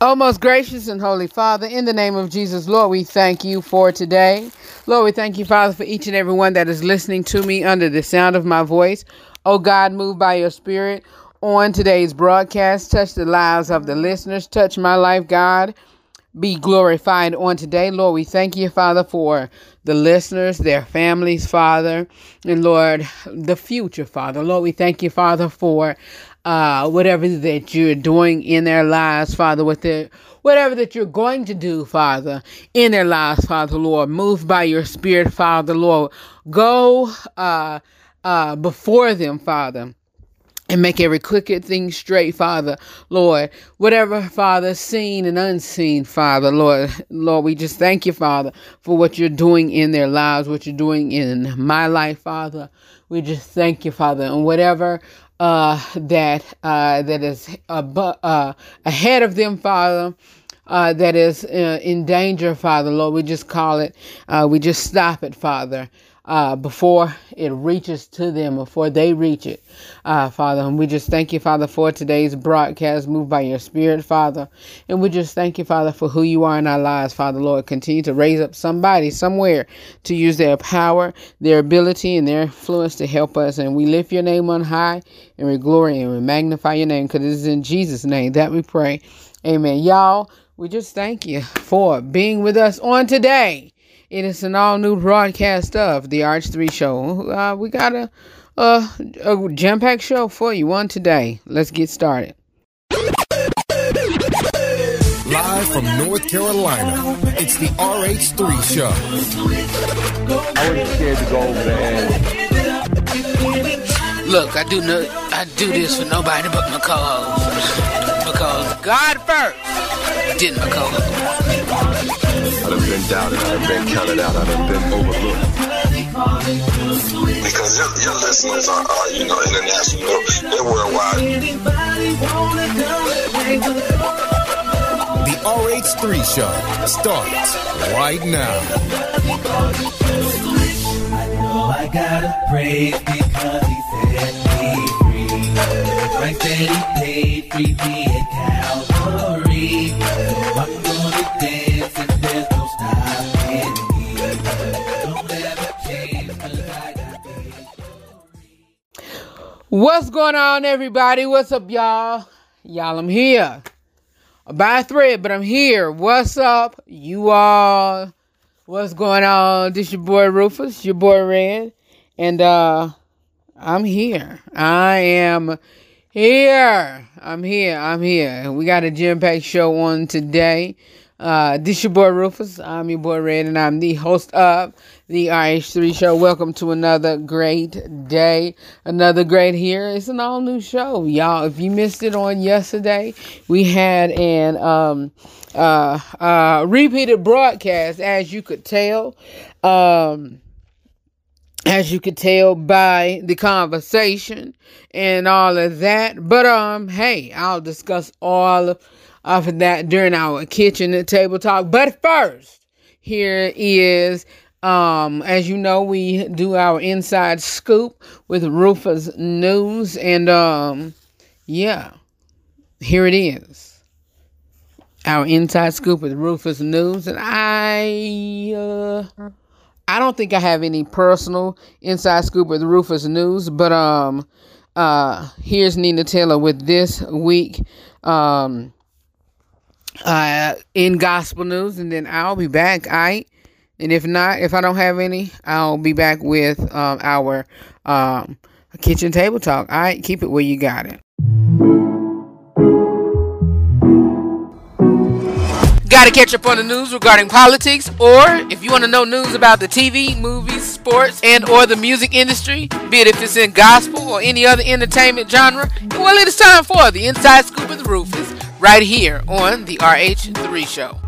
Oh, most gracious and holy Father, in the name of Jesus, Lord, we thank you for today. Lord, we thank you, Father, for each and every one that is listening to me under the sound of my voice. Oh, God, move by your spirit on today's broadcast. Touch the lives of the listeners. Touch my life, God. Be glorified on today. Lord, we thank you, Father, for the listeners, their families, Father, and Lord, the future, Father. Lord, we thank you, Father, for uh, whatever that you're doing in their lives, Father, with the whatever that you're going to do, Father, in their lives, Father, Lord. Move by your Spirit, Father, Lord. Go uh, uh, before them, Father and make every crooked thing straight, Father, Lord. Whatever, Father, seen and unseen, Father, Lord, Lord, we just thank you, Father, for what you're doing in their lives, what you're doing in my life, Father. We just thank you, Father, and whatever uh, that uh, that is ab- uh, ahead of them, Father. Uh, that is uh, in danger, Father, Lord. We just call it, uh, we just stop it, Father uh, before it reaches to them, before they reach it, uh, Father. And we just thank you, Father, for today's broadcast. Moved by your Spirit, Father. And we just thank you, Father, for who you are in our lives, Father, Lord. Continue to raise up somebody somewhere to use their power, their ability, and their influence to help us. And we lift your name on high, and we glory and we magnify your name because it is in Jesus' name that we pray. Amen. Y'all, we just thank you for being with us on today. It is an all new broadcast of the RH3 Show. Uh, we got a, a, a jam packed show for you on today. Let's get started. Live from North Carolina, it's the RH3 Show. I wasn't scared to go over there. Look, I do no, I do this for nobody but my co-host. Because God first, didn't my co-host. I done been doubted, I done been counted out, I done been overlooked. Because your, your listeners are, are, you know, international, they're worldwide. The RH3 show starts right now. I know I gotta praise because he set me free. Christ said he paid free me at Calvary. So I'm gonna dance What's going on, everybody? What's up, y'all? Y'all, I'm here. By thread, but I'm here. What's up, you all? What's going on? This your boy Rufus, your boy Red, and uh, I'm here. I am here. I'm here. I'm here. We got a jam packed show on today. Uh, this your boy Rufus. I'm your boy Red, and I'm the host of the RH3 show. Welcome to another great day, another great here. It's an all new show, y'all. If you missed it on yesterday, we had an um uh uh repeated broadcast, as you could tell. Um as you could tell by the conversation and all of that. But um, hey, I'll discuss all of, of that during our kitchen table talk. But first, here is um, as you know, we do our inside scoop with Rufus News, and um, yeah, here it is. Our inside scoop with Rufus News, and I uh I don't think I have any personal inside scoop with Rufus News, but um, uh, here's Nina Taylor with this week um, uh, in gospel news, and then I'll be back. I and if not, if I don't have any, I'll be back with um, our um, kitchen table talk. Right, keep it where you got it. Got to catch up on the news regarding politics, or if you want to know news about the TV, movies, sports, and or the music industry, be it if it's in gospel or any other entertainment genre, well, it is time for the Inside Scoop of the Rufus, right here on the RH3 Show.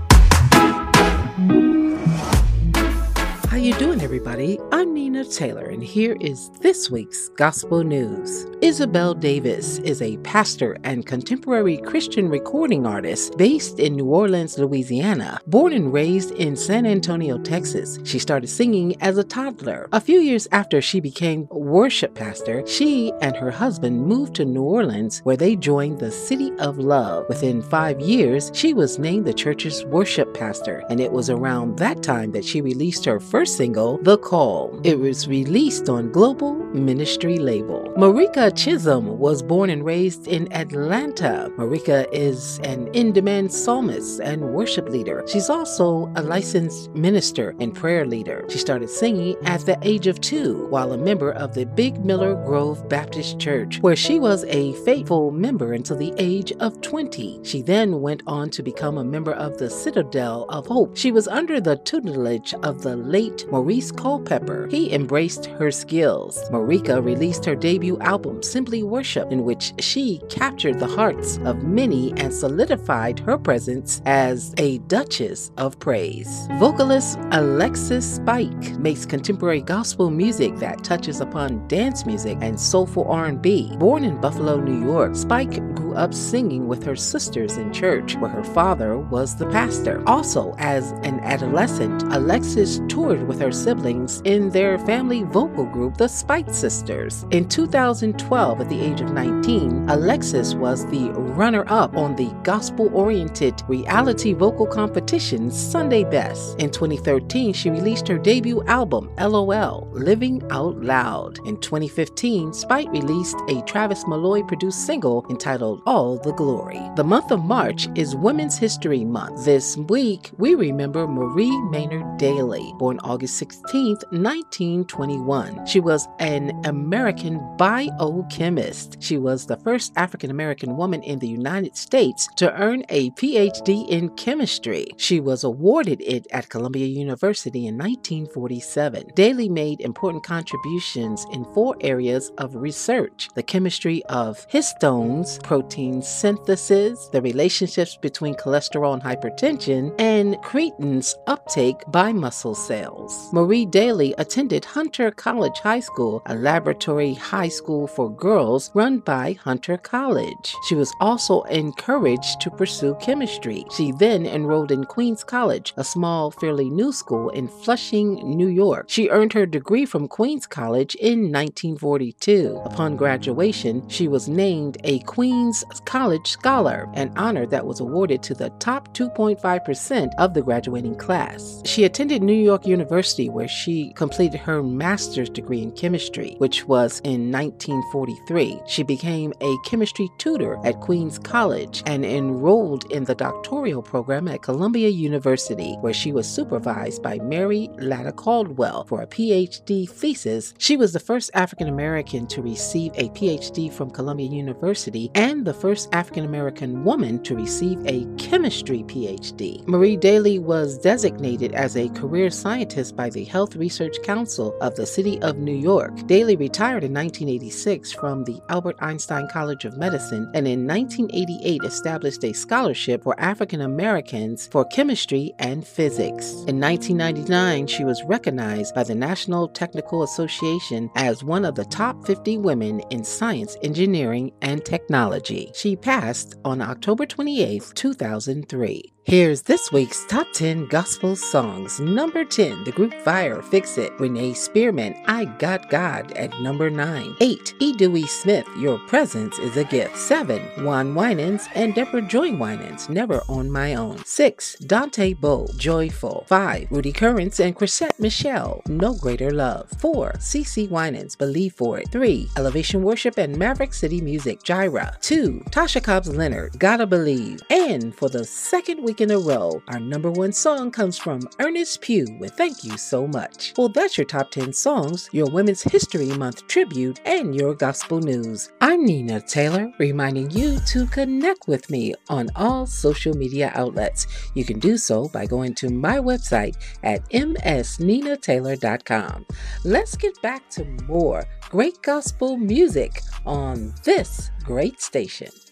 You doing, everybody? I'm Nina Taylor, and here is this week's Gospel News. Isabel Davis is a pastor and contemporary Christian recording artist based in New Orleans, Louisiana. Born and raised in San Antonio, Texas, she started singing as a toddler. A few years after she became worship pastor, she and her husband moved to New Orleans, where they joined the City of Love. Within five years, she was named the church's worship pastor, and it was around that time that she released her first single, The Call. It was released on Global Ministry label. Marica Chisolm was born and raised in Atlanta. Marica is an in demand psalmist and worship leader. She's also a licensed minister and prayer leader. She started singing at the age of two while a member of the Big Miller Grove Baptist Church, where she was a faithful member until the age of 20. She then went on to become a member of the Citadel of Hope. She was under the tutelage of the late Maurice Culpepper. He embraced her skills. Marica released her debut album, Simply Worship, in which she captured the hearts of many and solidified her presence as a Duchess of Praise. Vocalist Alexis Speight makes contemporary gospel music that touches upon dance music and soulful R&B. Born in Buffalo, New York, Speight grew up singing with her sisters in church, where her father was the pastor. Also, as an adolescent, Alexis toured with her siblings in their family vocal group, the Speight Sisters. In 2012, at the age of 19, Alexis was the runner up on the gospel oriented reality vocal competition Sunday Best. In 2013, she released her debut album, LOL Living Out Loud. In 2015, Speight released a Travis Malloy produced single entitled All the Glory. The month of March is Women's History Month. This week, we remember Marie Maynard Daly, born August 16, 1921. She was an American biochemist. She was the first African American woman in the United States to earn a PhD in chemistry. She was awarded it at Columbia University in 1947. Daly made important contributions in four areas of research the chemistry of histones, protein synthesis, the relationships between cholesterol and hypertension, and creatinine uptake by muscle cells. Marie Daly attended Hunter College High School, a laboratory high school for girls run by Hunter College. She was also encouraged to pursue chemistry. She then enrolled in Queens College, a small, fairly new school in Flushing, New York. She earned her degree from Queens College in 1942. Upon graduation, she was named a Queens College Scholar, an honor that was awarded to the top 2.5% of the graduating class. She attended New York University, where she completed her master's degree in chemistry, which was in 1943. She became a chemistry tutor at Queens College and enrolled in the doctoral program at Columbia University, where she was supervised by Mary Latta Caldwell for a PhD thesis. She was the first African American to receive a PhD from Columbia University and the first African American woman to receive a chemistry PhD. Marie Daly was designated as a career scientist by the Health Research Council of the City of New York. Daly retired in 1986 from the Albert Einstein College of Medicine and in 1988 established a scholarship for African Americans for chemistry and physics. In 1999, she was recognized by the National Technical Association as one of the top 50 women in science, engineering, and technology. She passed on October 28, 2003. Here's this week's top 10 gospel songs. Number 10, the group Fire, Fix It. Renee Spearman, I Got God at number 9. 8, E. Dewey Smith, Your Presence is a Gift. 7, Juan Winans and Deborah Joy Winans, Never on My Own. 6, Dante Bowe, Joyful. 5, Rudy Currence and Chrisette Michele, No Greater Love. 4, CeCe Winans, Believe For It. 3, Elevation Worship and Maverick City Music, Jireh. 2, Tasha Cobbs Leonard, Gotta Believe. And for the second week in a row, our number one song comes from Earnest Pugh with Thank You So Much. Well, that's your top 10 songs, your Women's History Month tribute, and your gospel news. I'm Nina Taylor, reminding you to connect with me on all social media outlets. You can do so by going to my website at msninataylor.com. Let's get back to more great gospel music on this great station action.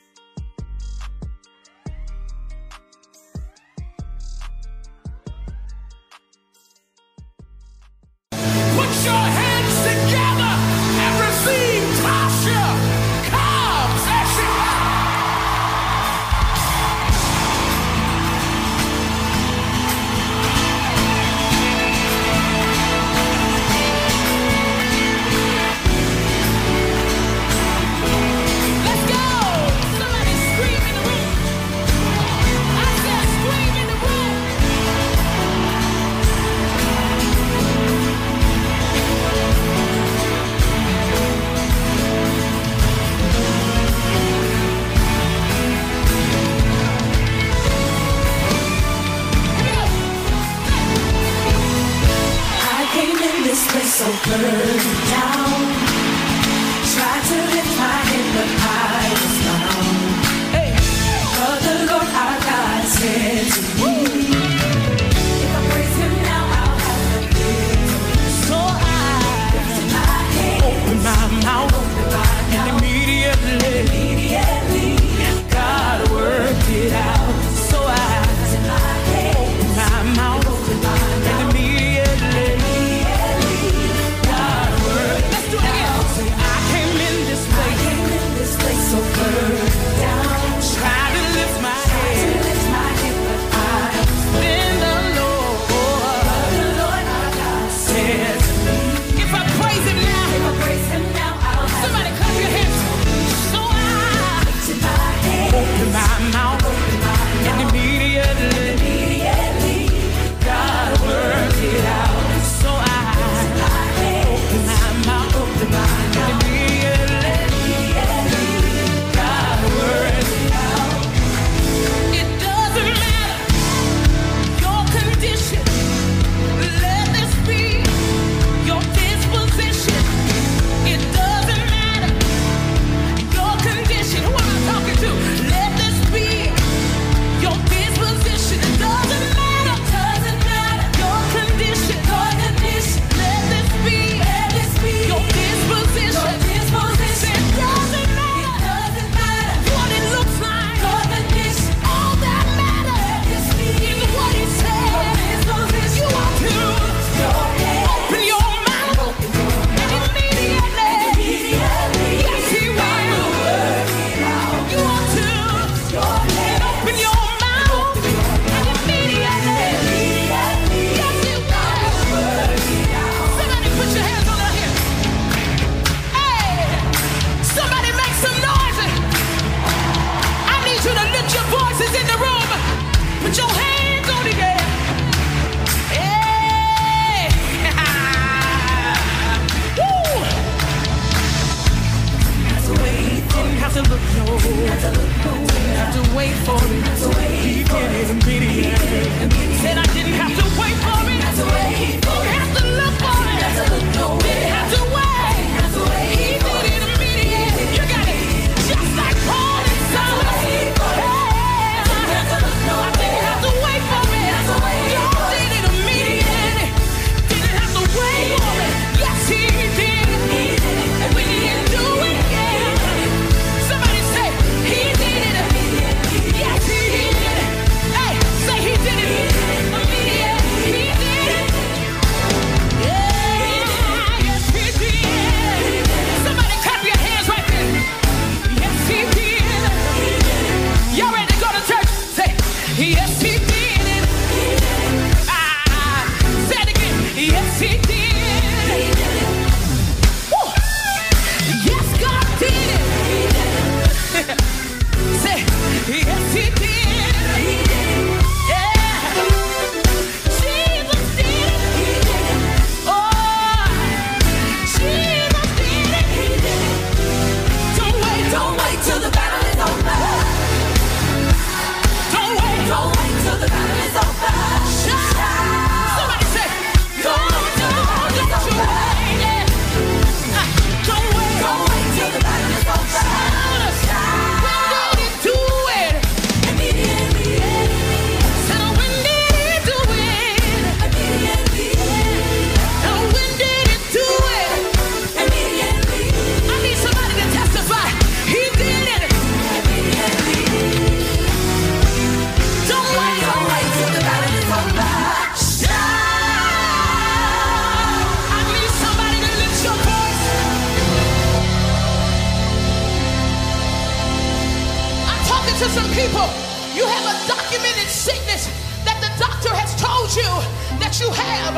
to some people, you have a documented sickness that the doctor has told you that you have.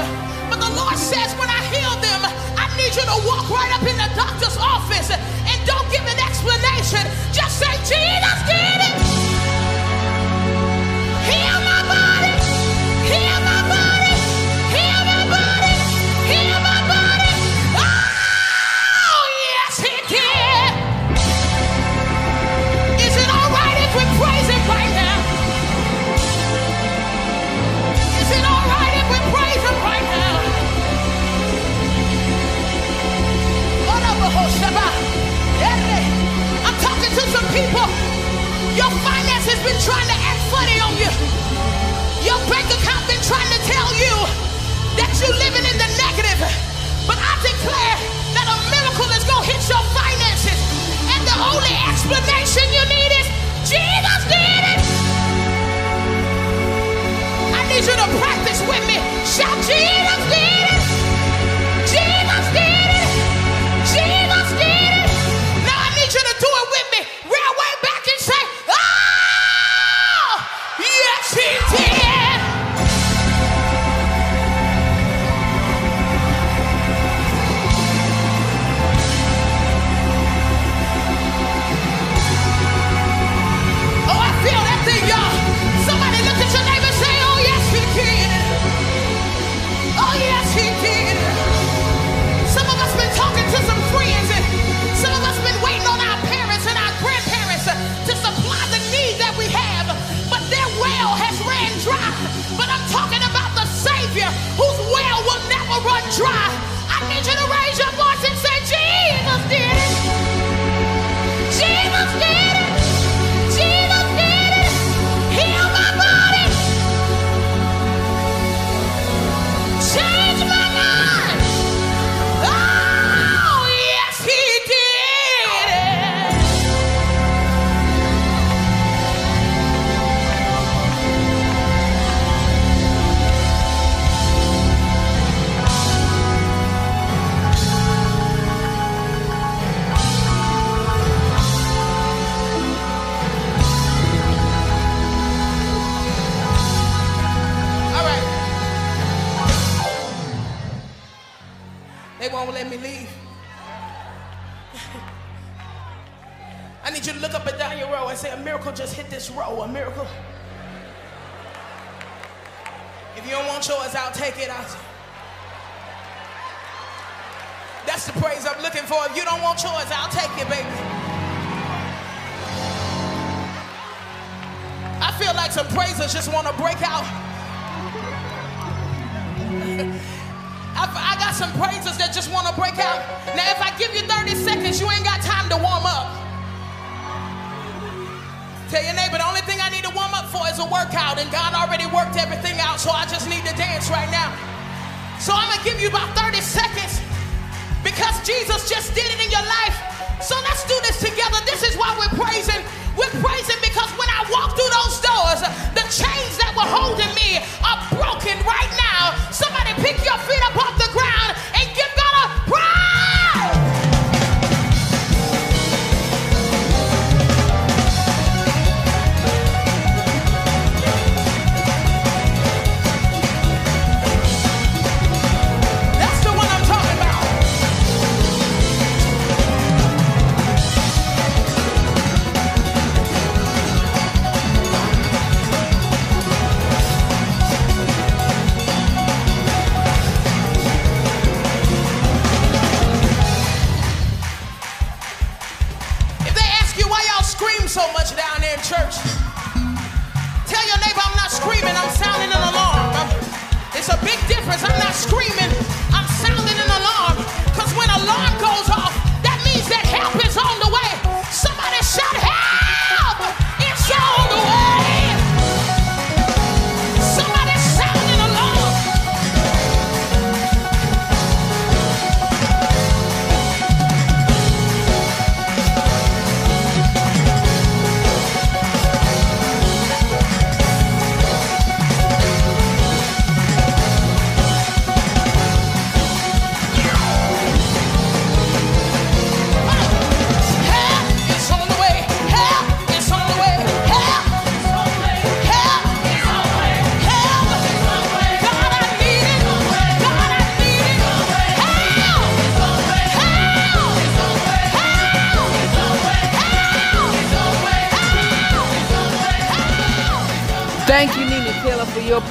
But the Lord says, when I heal them, I need you to walk right up in the doctor's office and don't give an explanation. Just say, Jesus did it. trying to act funny on you. Your bank account been trying to tell you that you're living in the negative. But I declare that a miracle is going to hit your finances. And the only explanation you need is Jesus did it. I need you to practice with me. Shout Jesus did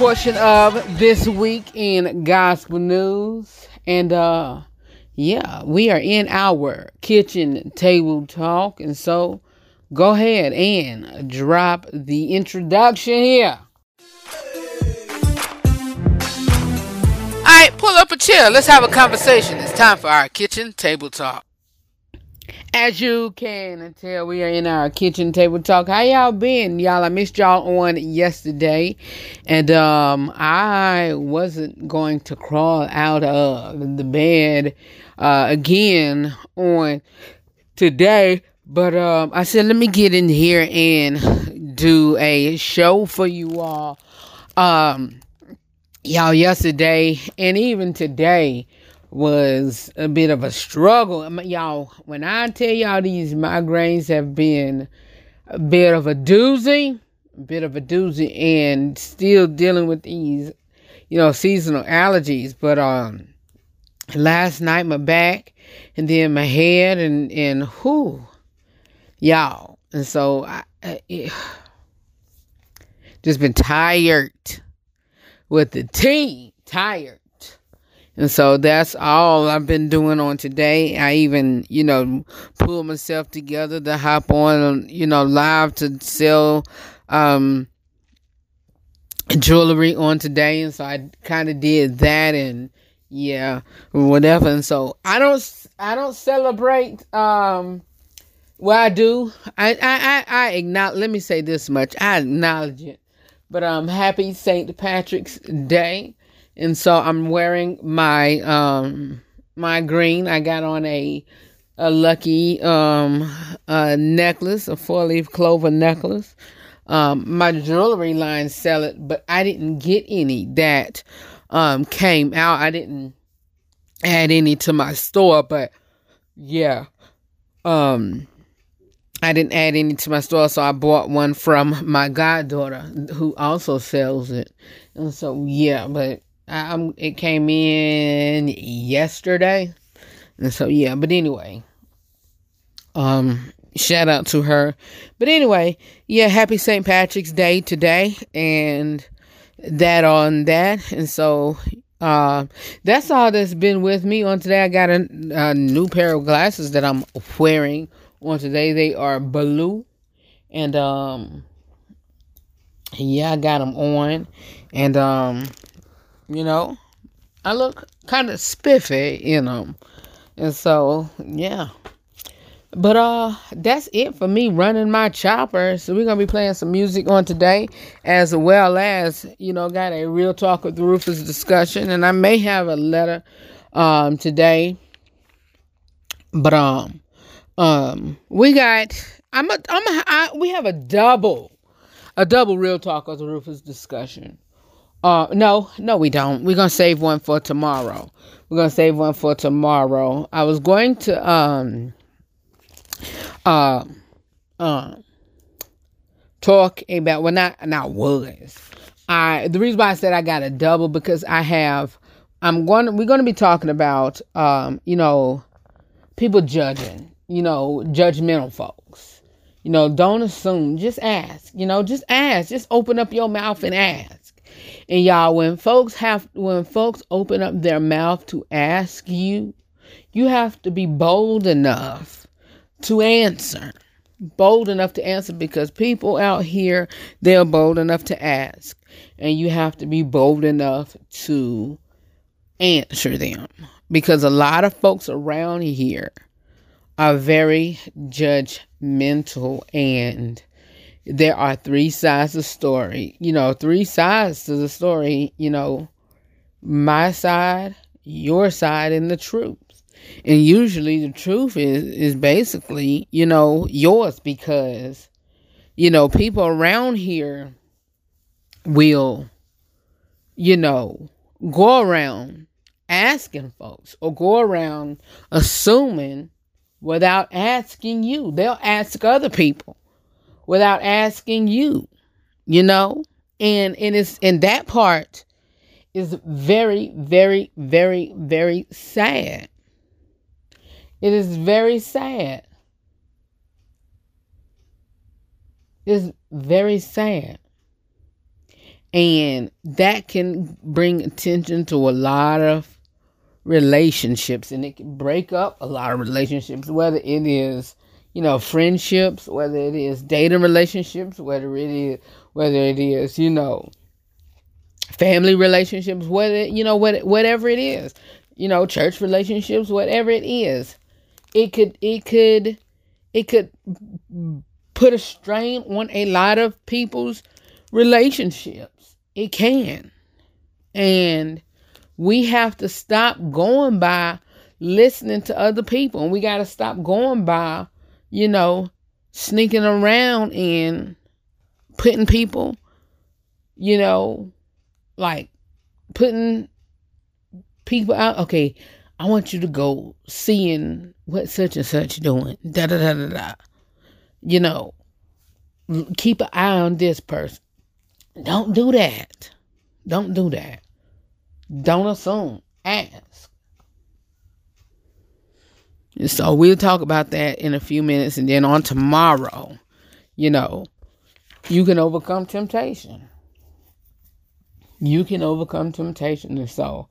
portion of this week in gospel news. And uh yeah, we are in our kitchen table talk. And so go ahead and drop the introduction here. All right, pull up a chair. Let's have a conversation. It's time for our kitchen table talk. As you can tell, we are in our kitchen table talk. How y'all been? Y'all, I missed y'all on yesterday. And um I wasn't going to crawl out of the bed uh again on today. But um I said let me get in here and do a show for you all. Um y'all yesterday and even today was a bit of a struggle. Y'all, when I tell y'all these migraines have been a bit of a doozy, a bit of a doozy, and still dealing with these, you know, seasonal allergies. But um, last night my back, and then my head, and and who, y'all, and so I, I it, just been tired with the T, tired. And so that's all I've been doing on today. I even, you know, pulled myself together to hop on, you know, live to sell um jewelry on today. And so I kind of did that and yeah, whatever. And so I don't I don't celebrate um well I do. I I I, I acknowledge let me say this much. I acknowledge it. But um happy St. Patrick's Day and so I'm wearing my um my green. I got on a a lucky um a necklace, a four leaf clover necklace. Um, my jewelry line sell it, but I didn't get any that um came out. I didn't add any to my store, but yeah, um, I didn't add any to my store, so I bought one from my goddaughter who also sells it. And so yeah, but um, it came in yesterday, and so yeah. But anyway, um, shout out to her. But anyway, yeah, happy St. Patrick's Day today, and that on that, and so uh, that's all that's been with me on today. I got a, a new pair of glasses that I'm wearing on today. They are blue, and um, yeah, I got them on, and um you know, I look kind of spiffy in them. And so, yeah. But uh that's it for me running my chopper. So we're gonna be playing some music on today, as well as, you know, got a real talk with the Rufus discussion. And I may have a letter um today. But um um we got I'm a I'm a I, we have a double a double real talk with the Rufus discussion. Uh, no, no, we don't. We're gonna save one for tomorrow. We're gonna save one for tomorrow. I was going to um uh uh talk about well not not was. I the reason why I said I got a double because I have I'm going we're gonna be talking about um, you know, people judging, you know, judgmental folks. You know, don't assume, just ask, you know, just ask, just open up your mouth and ask. And y'all, when folks have, when folks open up their mouth to ask you, you have to be bold enough to answer. Bold enough to answer because people out here, they're bold enough to ask. And you have to be bold enough to answer them. Because a lot of folks around here are very judgmental and there are three sides of story. You know, three sides to the story, you know, my side, your side, and the truth. And usually the truth is is basically, you know, yours because, you know, people around here will, you know, go around asking folks or go around assuming without asking you. They'll ask other people without asking you, you know? And and it's and that part is very, very, very, very sad. It is very sad. It's very sad. And that can bring attention to a lot of relationships and it can break up a lot of relationships, whether it is you know, friendships, whether it is dating relationships, whether it is whether it is, you know, family relationships, whether you know what whatever it is, you know, church relationships, whatever it is, it could it could it could put a strain on a lot of people's relationships. It can. And we have to stop going by listening to other people and we got to stop going by you know, sneaking around and putting people, you know, like putting people out. Okay, I want you to go seeing what such and such doing. Da da da da da. You know, keep an eye on this person. Don't do that. Don't do that. Don't assume. Ask. So we'll talk about that in a few minutes, and then on tomorrow, you know, you can overcome temptation. You can overcome temptation, and so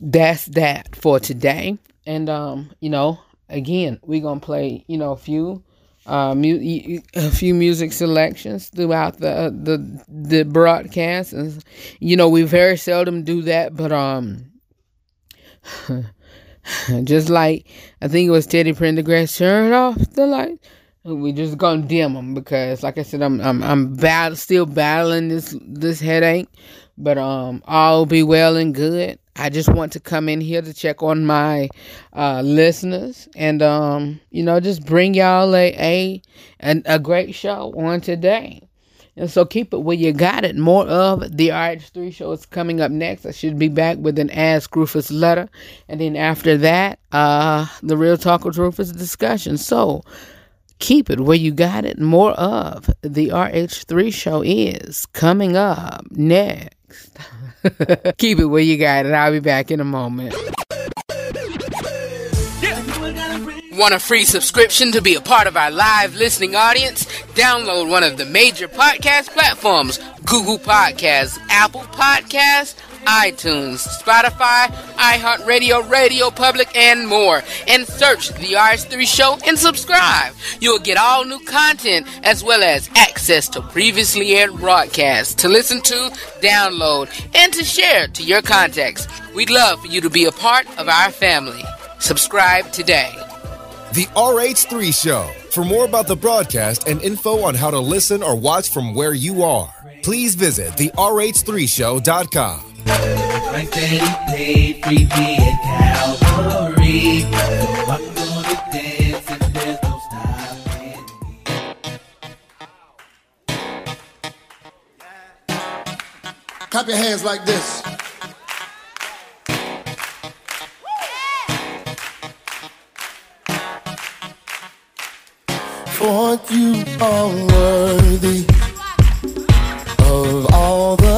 that's that for today. And um, you know, again, we're gonna play, you know, a few uh mu- a few music selections throughout the the the broadcast and you know we very seldom do that but um just like I think it was Teddy Pendergrass turn off the light. We just gonna dim them because like I said I'm I'm I'm still battling this this headache. But um all be well and good. I just want to come in here to check on my uh, listeners and um, you know just bring y'all a, a a a great show on today. And so keep it where you got it. More of the RH3 show is coming up next. I should be back with an Ask Rufus letter. And then after that, uh, the Real Talk with Rufus discussion. So keep it where you got it. More of the RH3 show is coming up next. Keep it where you got it. I'll be back in a moment. Want a free subscription to be a part of our live listening audience? Download one of the major podcast platforms Google Podcasts, Apple Podcasts, iTunes, Spotify, iHeartRadio, Radio Public, and more. And search The RS3 Show and subscribe. You'll get all new content as well as access to previously aired broadcasts to listen to, download, and to share to your contacts. We'd love for you to be a part of our family. Subscribe today. The RH3 Show. For more about the broadcast and info on how to listen or watch from where you are, please visit the RH3Show.com. Right that he free Calvary. So I'm gonna dance and there's no stopping. Clap your hands like this. For you are worthy of all the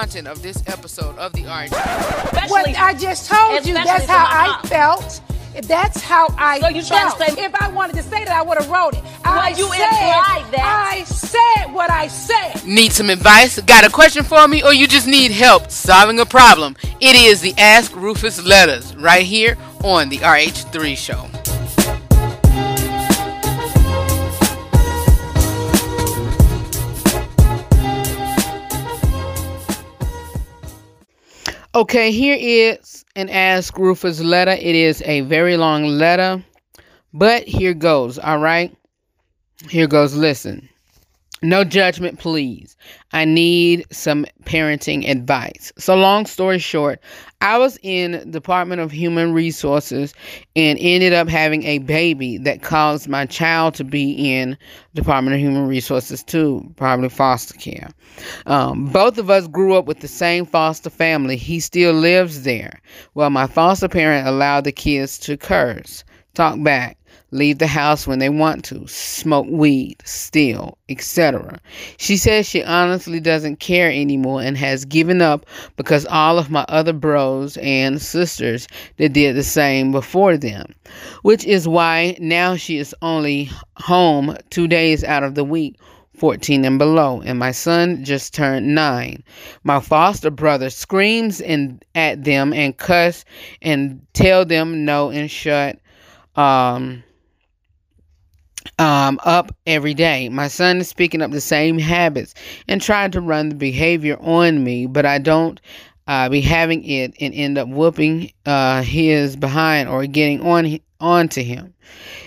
content of this episode of the RH. What I just told you, that's how I mom. felt. That's how I So you trying to felt. say- if I wanted to say that, I would have wrote it. I you said, implied that. I said what I said. Need some advice? Got a question for me? Or you just need help solving a problem? It is the Ask Rufus Letters right here on the RH3 Show. Okay, here is an Ask Rufus letter. It is a very long letter, but here goes, all right? Here goes, listen. No judgment, please. I need some parenting advice. So, long story short, I was in Department of Human Resources and ended up having a baby that caused my child to be in Department of Human Resources too, probably foster care. Um, both of us grew up with the same foster family. He still lives there. Well, my foster parent allowed the kids to curse, talk back, leave the house when they want to, smoke weed, steal, etc. She says she honestly doesn't care anymore and has given up because all of my other bros and sisters that did the same before them, which is why now she is only home two days out of the week. 14 and below, and my son just turned 9. My foster brother screams in, at them and cuss and tell them no and shut um um, up every day. My son is picking up the same habits and trying to run the behavior on me, but I don't uh, be having it and end up whooping uh, his behind or getting on onto him.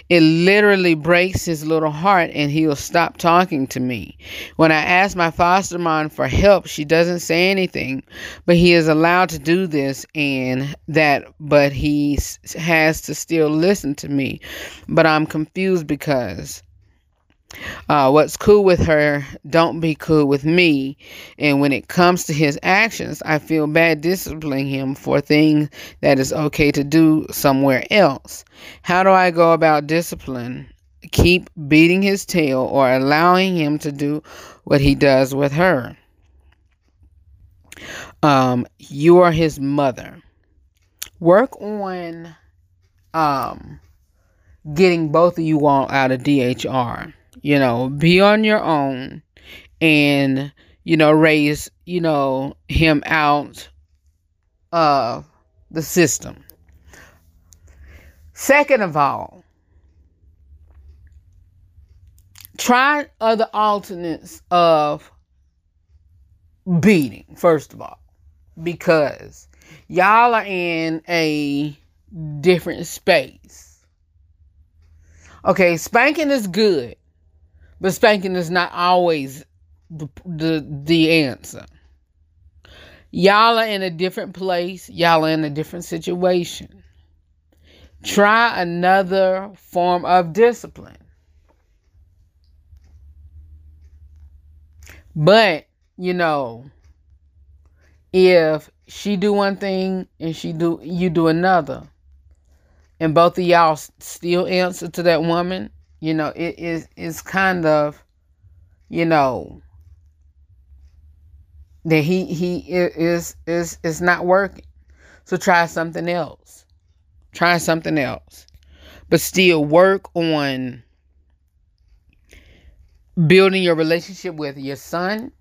It literally breaks his little heart and he'll stop talking to me. When I ask my foster mom for help, she doesn't say anything, but he is allowed to do this and that, but he has to still listen to me. But I'm confused because uh, what's cool with her don't be cool with me. And when it comes to his actions i feel bad disciplining him for things that is okay to do somewhere else. How do i go about discipline? Keep beating his tail or allowing him to do what he does with her. Um you are his mother. Work on um getting both of you all out of dhr you know be on your own and you know raise you know him out of the system. Second of all try other alternates of beating first of all because y'all are in a different space. Okay spanking is good but spanking is not always the, the the answer. Y'all are in a different place. Y'all are in a different situation. Try another form of discipline. But, you know, if she do one thing and she do you do another, and both of y'all still answer to that woman, you know, it is it's kind of, you know, that he he is is is not working. So try something else. Try something else. But still work on building your relationship with your son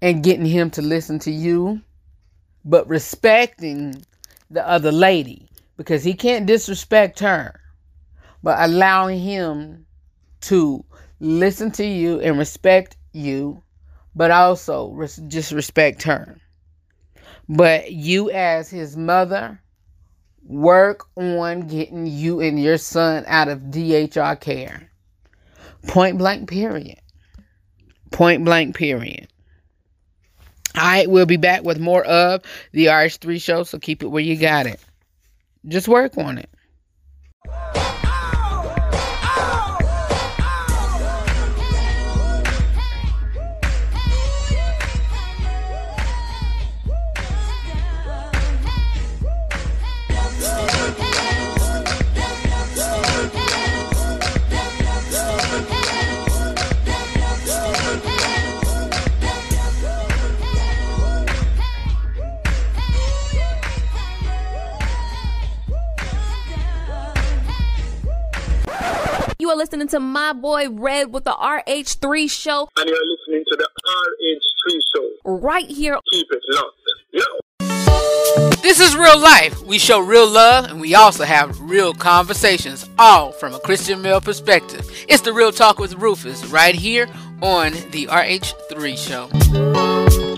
and getting him to listen to you, but respecting the other lady because he can't disrespect her, but allowing him to listen to you and respect you, but also res- just respect her. But you, as his mother, work on getting you and your son out of DHR care. Point blank, period. Point blank, period. All right, we'll be back with more of the RH3 show, so keep it where you got it. Just work on it. For listening to my boy Red with the RH3 show. And you're listening to the RH3 show. Right here. Keep it locked. Yo. This is real life. We show real love and we also have real conversations, all from a Christian male perspective. It's the Real Talk with Rufus right here on the RH3 show.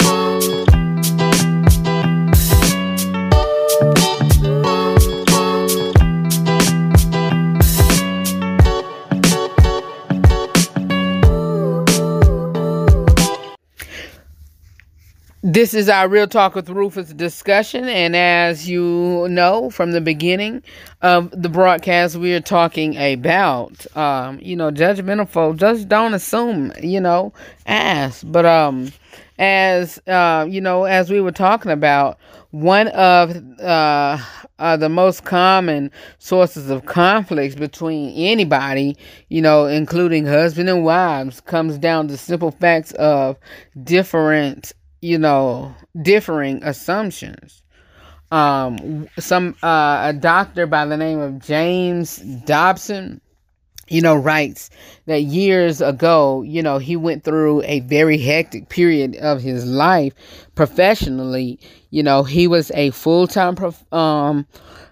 This is our Real Talk with Rufus discussion. And as you know from the beginning of the broadcast, we are talking about, um, you know, judgmental folks. Just don't assume, you know, ask. But um, as, uh, you know, as we were talking about, one of uh, uh, the most common sources of conflicts between anybody, you know, including husband and wives, comes down to simple facts of different you know, differing assumptions. Um, some uh, a doctor by the name of James Dobson, you know, writes that years ago, you know, he went through a very hectic period of his life professionally. You know, he was a full time prof- um,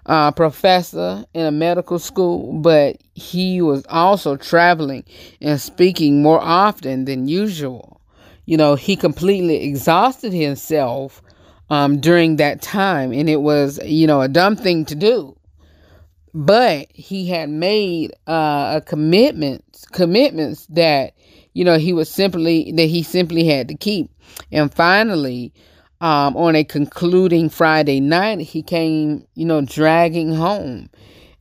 uh, professor in a medical school, but he was also traveling and speaking more often than usual you know, he completely exhausted himself um, during that time. And it was, you know, a dumb thing to do. But he had made uh, a commitment, commitments that, you know, he was simply, that he simply had to keep. And finally, um, on a concluding Friday night, he came, you know, dragging home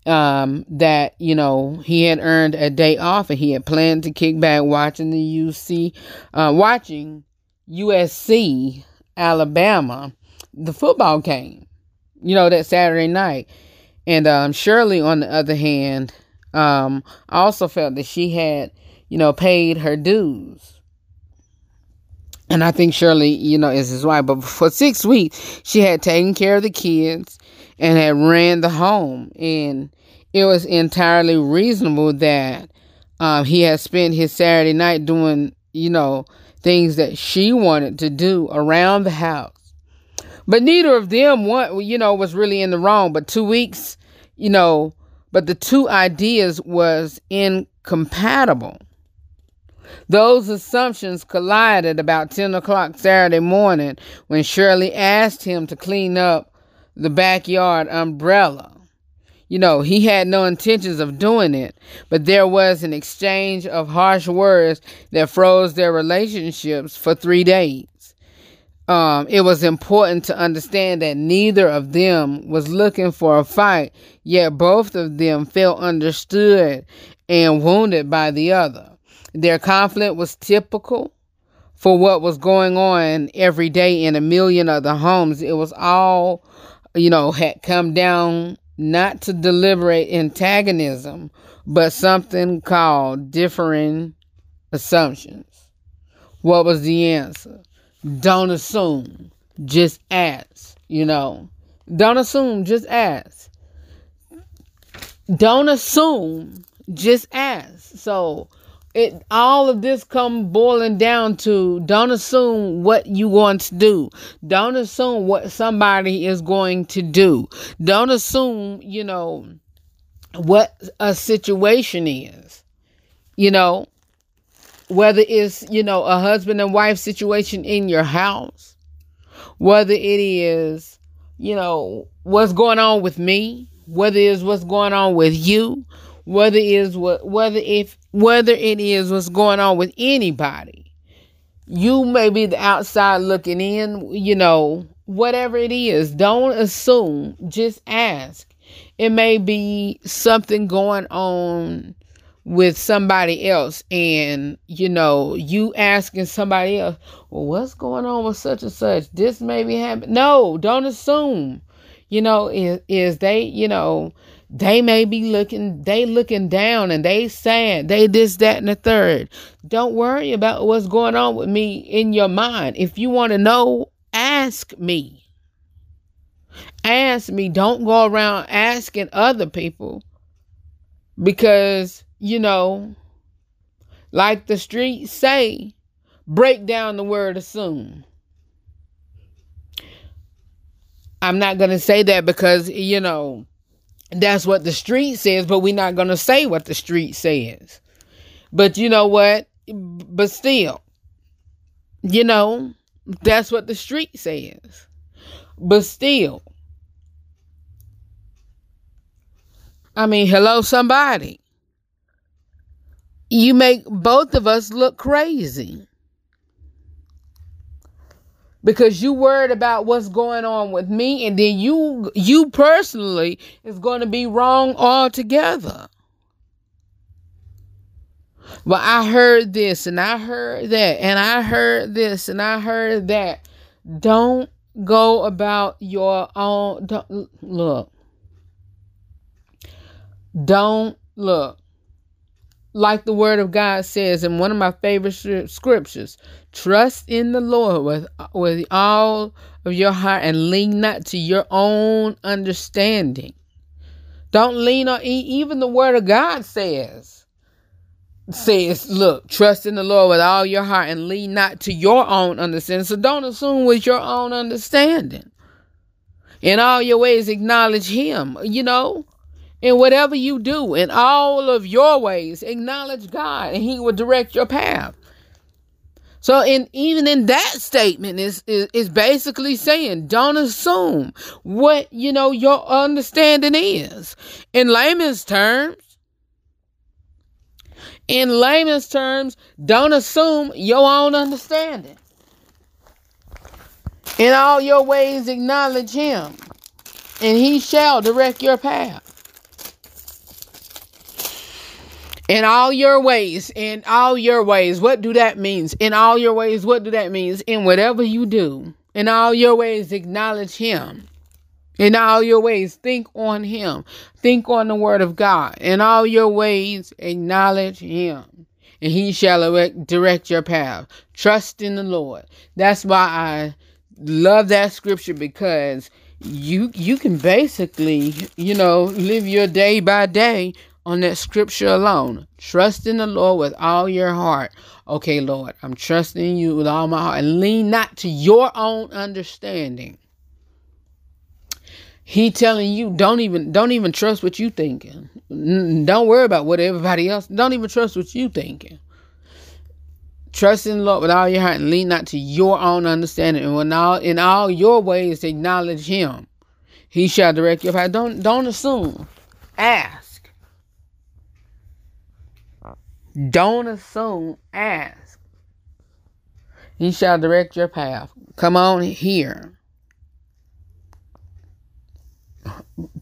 um, that you know he had earned a day off and he had planned to kick back watching the UC, uh, watching USC Alabama, the football game, you know that Saturday night, and um, Shirley on the other hand, um, also felt that she had you know paid her dues. And I think Shirley, you know, is his wife. But for six weeks, she had taken care of the kids and had ran the home. And it was entirely reasonable that um, he had spent his Saturday night doing, you know, things that she wanted to do around the house. But neither of them, want, you know, was really in the wrong. But two weeks, you know, but the two ideas was incompatible. Those assumptions collided about 10 o'clock Saturday morning when Shirley asked him to clean up the backyard umbrella. You know, he had no intentions of doing it, but there was an exchange of harsh words that froze their relationships for three days. Um, it was important to understand that neither of them was looking for a fight, yet both of them felt understood and wounded by the other. Their conflict was typical for what was going on every day in a million other homes. It was all, you know, had come down not to deliberate antagonism, but something called differing assumptions. What was the answer? Don't assume, just ask, you know. Don't assume, just ask. Don't assume, just ask. So, it all of this come boiling down to don't assume what you want to do. Don't assume what somebody is going to do. Don't assume you know what a situation is. You know whether it's you know a husband and wife situation in your house whether it is you know what's going on with me whether it is what's going on with you whether it is what whether if whether it is what's going on with anybody. You may be the outside looking in you know whatever it is. Don't assume. Just ask. It may be something going on with somebody else and you know you asking somebody else well what's going on with such and such? This may be happening. No don't assume. You know is, is they you know they may be looking, they looking down and they sad. They this, that, and the third. Don't worry about what's going on with me in your mind. If you want to know, ask me. Ask me. Don't go around asking other people because you know, like the streets say, break down the word assume. I'm not going to say that because, you know, that's what the street says, but we're not going to say what the street says. But you know what? But still, you know, that's what the street says. But still, I mean, hello, somebody. You make both of us look crazy because you worried about what's going on with me and then you you personally is going to be wrong altogether. Well i heard this and i heard that and i heard this and i heard that. Don't go about your own don't, look. Don't look. Like the word of God says in one of my favorite scriptures, trust in the Lord with with all of your heart and lean not to your own understanding. Don't lean on even the word of God says says, look, trust in the Lord with all your heart and lean not to your own understanding. So don't assume with your own understanding. In all your ways acknowledge him, you know? in whatever you do, in all of your ways, acknowledge God and He will direct your path. So, in even in that statement is, is is basically saying, don't assume what you know your understanding is. In layman's terms, in layman's terms, don't assume your own understanding. In all your ways, acknowledge Him, and He shall direct your path. In all your ways in all your ways what do that means? In all your ways what do that means? In whatever you do in all your ways acknowledge him. In all your ways think on him. Think on the word of god. In all your ways acknowledge him and he shall direct your path. Trust in the lord. That's why i love that scripture because you you can basically you know live your day by day on that scripture alone. Trust in the Lord with all your heart. Okay, Lord, I'm trusting you with all my heart and lean not to your own understanding. He telling you don't even don't even trust what you thinking. Don't worry about what everybody else. Don't even trust what you thinking. Trust in the Lord with all your heart and lean not to your own understanding. And when all in all your ways acknowledge Him, He shall direct your path. Don't don't assume. Ask. Don't assume, ask. He shall direct your path. Come on here.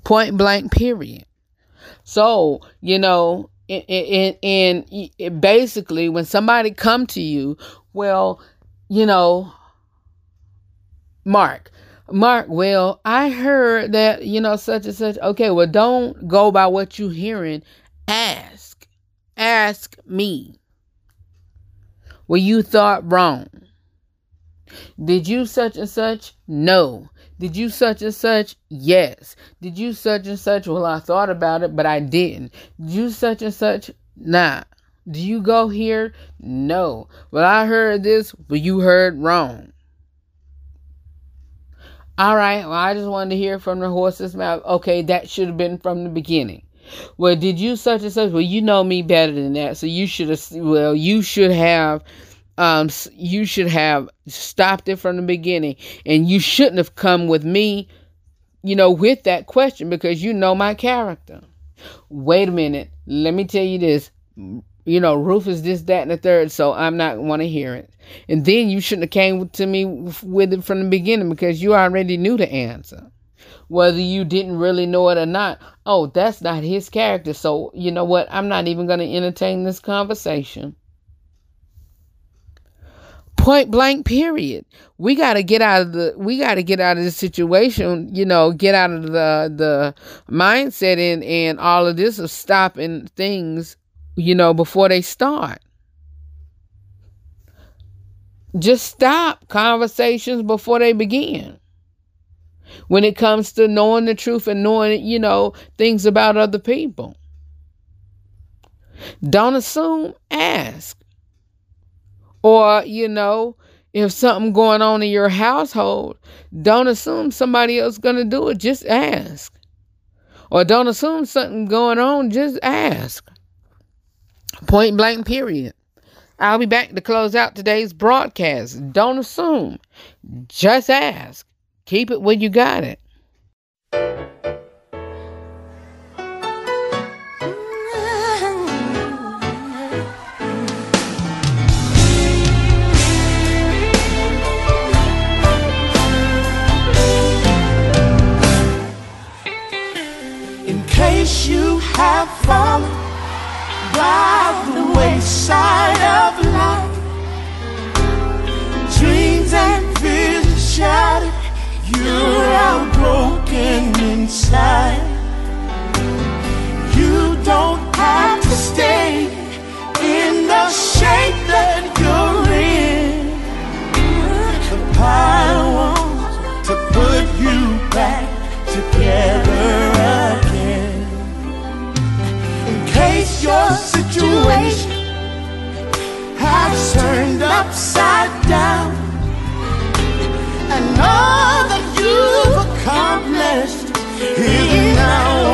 Point blank, period. So, you know, and, and basically when somebody come to you, well, you know, Mark, Mark, well, I heard that, you know, such and such. Okay, well, don't go by what you're hearing. Ask ask me were you thought wrong? Did you such and such? No. Did you such and such? Yes. Did you such and such? Well, I thought about it, but I didn't. Did you such and such? Nah. Do you go here? No. Well, I heard this, but you heard wrong. All right. Well, I just wanted to hear from the horse's mouth. Okay, that should have been from the beginning. Well, did you such and such? Well, you know me better than that, so you should have. Well, you should have. Um, you should have stopped it from the beginning, and you shouldn't have come with me. You know, with that question because you know my character. Wait a minute. Let me tell you this. You know, Rufus this, that, and the third. So I'm not want to hear it. And then you shouldn't have came to me with it from the beginning because you already knew the answer whether you didn't really know it or not. Oh, that's not his character. So, you know what? I'm not even going to entertain this conversation. Point blank period. We got to get out of the we got to get out of the situation, you know, get out of the the mindset and and all of this of stopping things, you know, before they start. Just stop conversations before they begin when it comes to knowing the truth and knowing, you know, things about other people. Don't assume, ask. Or, you know, if something going on in your household, don't assume somebody else going to do it. Just ask. Or don't assume something going on. Just ask. Point blank, period. I'll be back to close out today's broadcast. Don't assume. Just ask. Keep it when you got it. In case you have fallen by the wayside of life, dreams and visions you're broken inside. You don't have to stay in the shape that you're in. The power wants to put you back together again. In case your situation has turned upside down, and all accomplished. Is now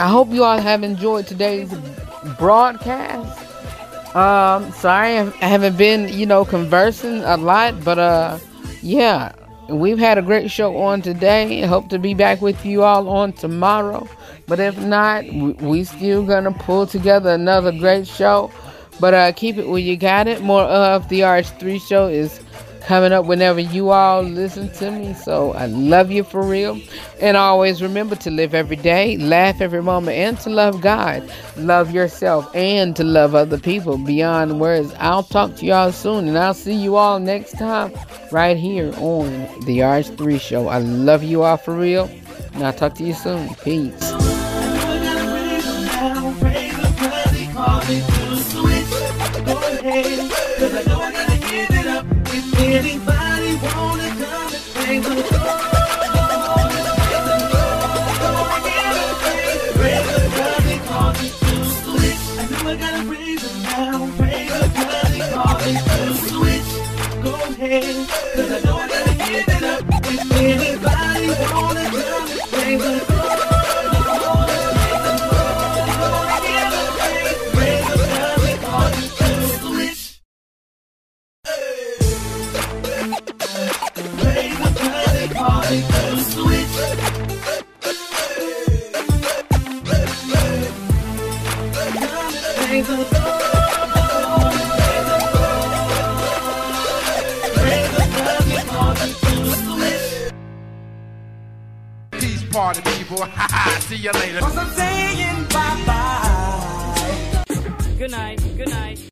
I hope you all have enjoyed today's broadcast. Um, sorry I haven't been, you know, conversing a lot, but uh, yeah, we've had a great show on today. Hope to be back with you all on tomorrow. But if not, we still gonna pull together another great show. But uh, keep it where you got it. More of the RH3 show is coming up whenever you all listen to me. So I love you for real. And always remember to live every day, laugh every moment, and to love God, love yourself, and to love other people beyond words. I'll talk to y'all soon, and I'll see you all next time right here on the RH3 show. I love you all for real. And I'll talk to you soon. Peace. Cause anybody wanna come and bring the door? I got now, the to switch. Go ahead, Cause I know I gotta give it up if anybody wanna come and bring the party people. See you later. Cause I'm saying bye bye. Good night. Good night.